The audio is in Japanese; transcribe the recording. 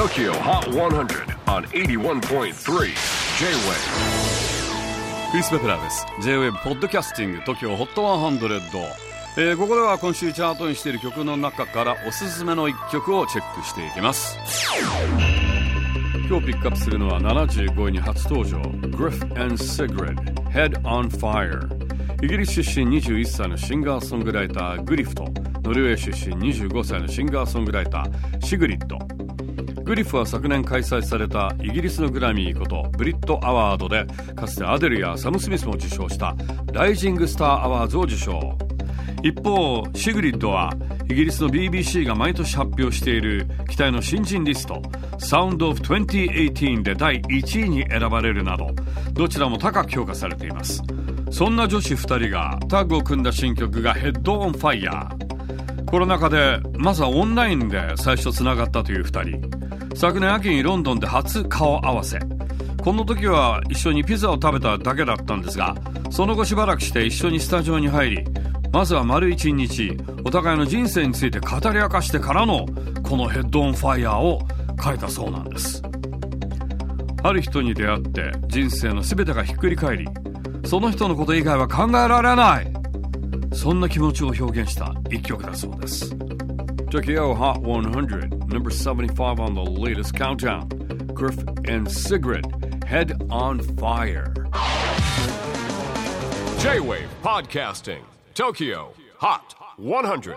TOKYO HOT 100 on 81.3 J-WAVE クリス・ベプラーです J-WAVE ポッドキャスティング TOKYO HOT 100、えー、ここでは今週チャートにしている曲の中からおすすめの一曲をチェックしていきます。今日ピックアップするのは75位に初登場 Griff and Sigrid Head on Fire イギリス出身21歳のシンガーソングライターグリフとノルウェー出身25歳のシンガーソングライターシグリッドグリフは昨年開催されたイギリスのグラミーことブリットアワードでかつてアデルやサム・スミスも受賞したライジングスターアワーズを受賞。一方シグリッドはイギリスの BBC が毎年発表している期待の新人リストサウンドオフ2018で第1位に選ばれるなどどちらも高く評価されています。そんな女子2人がタッグを組んだ新曲がヘッドオンファイヤー。コロナ禍でまずはオンラインで最初つながったという2人。昨年秋にロンドンで初顔合わせ。この時は一緒にピザを食べただけだったんですがその後しばらくして一緒にスタジオに入りまずは丸一日お互いの人生について語り明かしてからのこのヘッドオンファイヤーを書いたそうなんです。ある人に出会って人生の全てがひっくり返りその人のこと以外は考えられない。そんな気持ちを表現した一曲だそうです。Tokyo Hot 100, number 75 on the latest countdown. Griff and Sigrid, Head on Fire. J-WAVE PODCASTING TOKYO HOT 100